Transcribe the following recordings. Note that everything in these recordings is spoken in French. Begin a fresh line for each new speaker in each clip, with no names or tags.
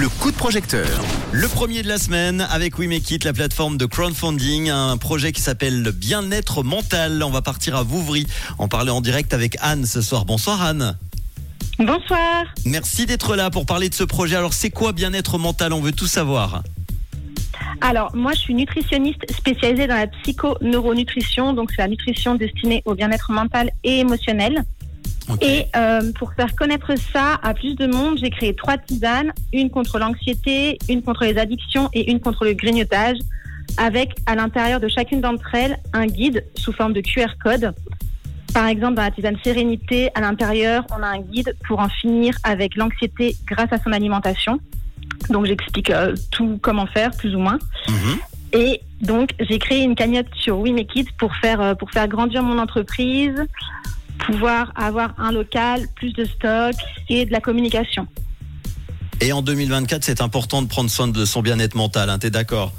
le coup de projecteur.
Le premier de la semaine avec We Make It, la plateforme de crowdfunding, un projet qui s'appelle Bien-être mental. On va partir à Vouvry, en parler en direct avec Anne ce soir. Bonsoir Anne.
Bonsoir.
Merci d'être là pour parler de ce projet. Alors c'est quoi Bien-être mental? On veut tout savoir.
Alors, moi, je suis nutritionniste spécialisée dans la psychoneuronutrition, donc c'est la nutrition destinée au bien-être mental et émotionnel. Et euh, pour faire connaître ça à plus de monde, j'ai créé trois tisanes, une contre l'anxiété, une contre les addictions et une contre le grignotage, avec à l'intérieur de chacune d'entre elles un guide sous forme de QR code. Par exemple, dans la tisane sérénité, à l'intérieur, on a un guide pour en finir avec l'anxiété grâce à son alimentation. Donc j'explique euh, tout comment faire, plus ou moins.
Mhm.
Et donc, j'ai créé une cagnotte sur We Make It pour faire, euh, pour faire grandir mon entreprise, pouvoir avoir un local, plus de stock et de la communication.
Et en 2024, c'est important de prendre soin de son bien-être mental. Hein, T'es d'accord?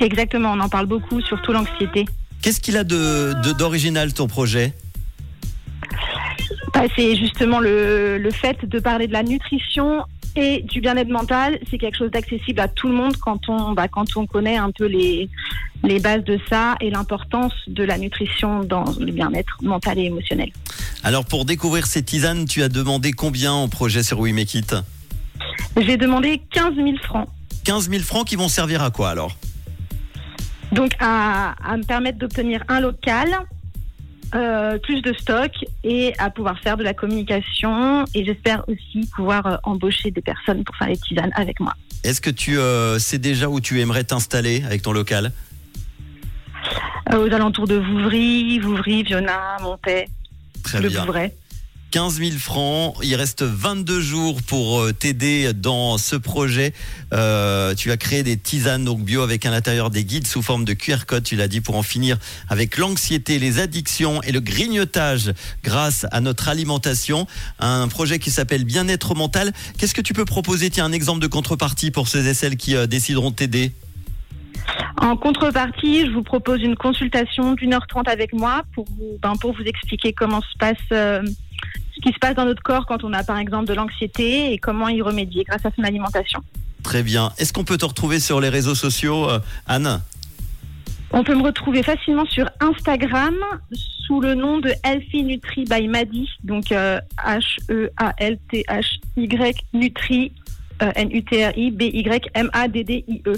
Exactement, on en parle beaucoup, surtout l'anxiété.
Qu'est-ce qu'il a de d'original ton projet?
Bah, c'est justement le, le fait de parler de la nutrition et du bien-être mental. C'est quelque chose d'accessible à tout le monde quand on, bah, quand on connaît un peu les, les bases de ça et l'importance de la nutrition dans le bien-être mental et émotionnel.
Alors pour découvrir ces tisanes, tu as demandé combien en projet sur We Make It
J'ai demandé 15 000 francs.
15 000 francs qui vont servir à quoi alors?
Donc à, à me permettre d'obtenir un local, euh, plus de stock et à pouvoir faire de la communication et j'espère aussi pouvoir euh, embaucher des personnes pour faire les tisanes avec moi.
Est-ce que tu euh, sais déjà où tu aimerais t'installer avec ton local?
Euh, aux alentours de Vouvry, Vouvry, Viona,
Très
le
bien.
Vouvray.
15 000 francs. Il reste 22 jours pour euh, t'aider dans ce projet. Euh, tu as créé des tisanes donc bio avec à l'intérieur des guides sous forme de QR code. Tu l'as dit pour en finir avec l'anxiété, les addictions et le grignotage grâce à notre alimentation. Un projet qui s'appelle Bien-être mental. Qu'est-ce que tu peux proposer? Tiens, un exemple de contrepartie pour ceux et celles qui euh, décideront de t'aider.
En contrepartie, je vous propose une consultation d'une heure trente avec moi pour vous, ben, pour vous expliquer comment se passe, euh, ce qui se passe dans notre corps quand on a par exemple de l'anxiété et comment y remédier grâce à son alimentation.
Très bien. Est-ce qu'on peut te retrouver sur les réseaux sociaux, euh, Anne?
On peut me retrouver facilement sur Instagram sous le nom de Healthy Nutri by Madi, donc euh, H-E-A-L-T-H-Y Nutri, euh, N-U-T-R-I, B-Y-M-A-D-D-I-E.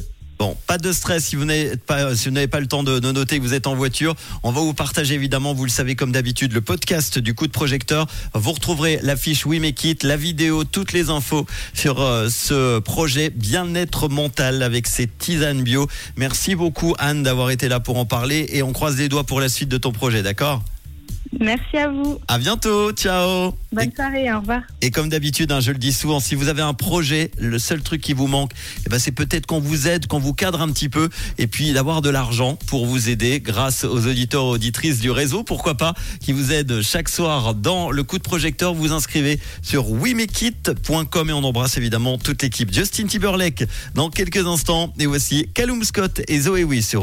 Pas de stress si vous n'avez pas, si le temps de, noter que vous êtes en voiture. On va vous partager évidemment, vous le savez comme d'habitude, le podcast du coup de projecteur. Vous retrouverez l'affiche We Make It, la vidéo, toutes les infos sur euh, ce projet bien-être mental avec ces tisanes bio. Merci beaucoup Anne d'avoir été là pour en parler et on croise les doigts pour la suite de ton projet, d'accord?
Merci à vous.
À bientôt, ciao.
Bonne soirée, au revoir.
Et comme d'habitude, hein, je le dis souvent, si vous avez un projet, le seul truc qui vous manque, eh ben, c'est peut-être qu'on vous aide, qu'on vous cadre un petit peu, et puis d'avoir de l'argent pour vous aider grâce aux auditeurs et auditrices du réseau, pourquoi pas, qui vous aident chaque soir dans le coup de projecteur. Vous inscrivez sur wemekit.com et on embrasse évidemment toute l'équipe. Justin Timberlake dans quelques instants, et voici Callum Scott et Zoé Wee sur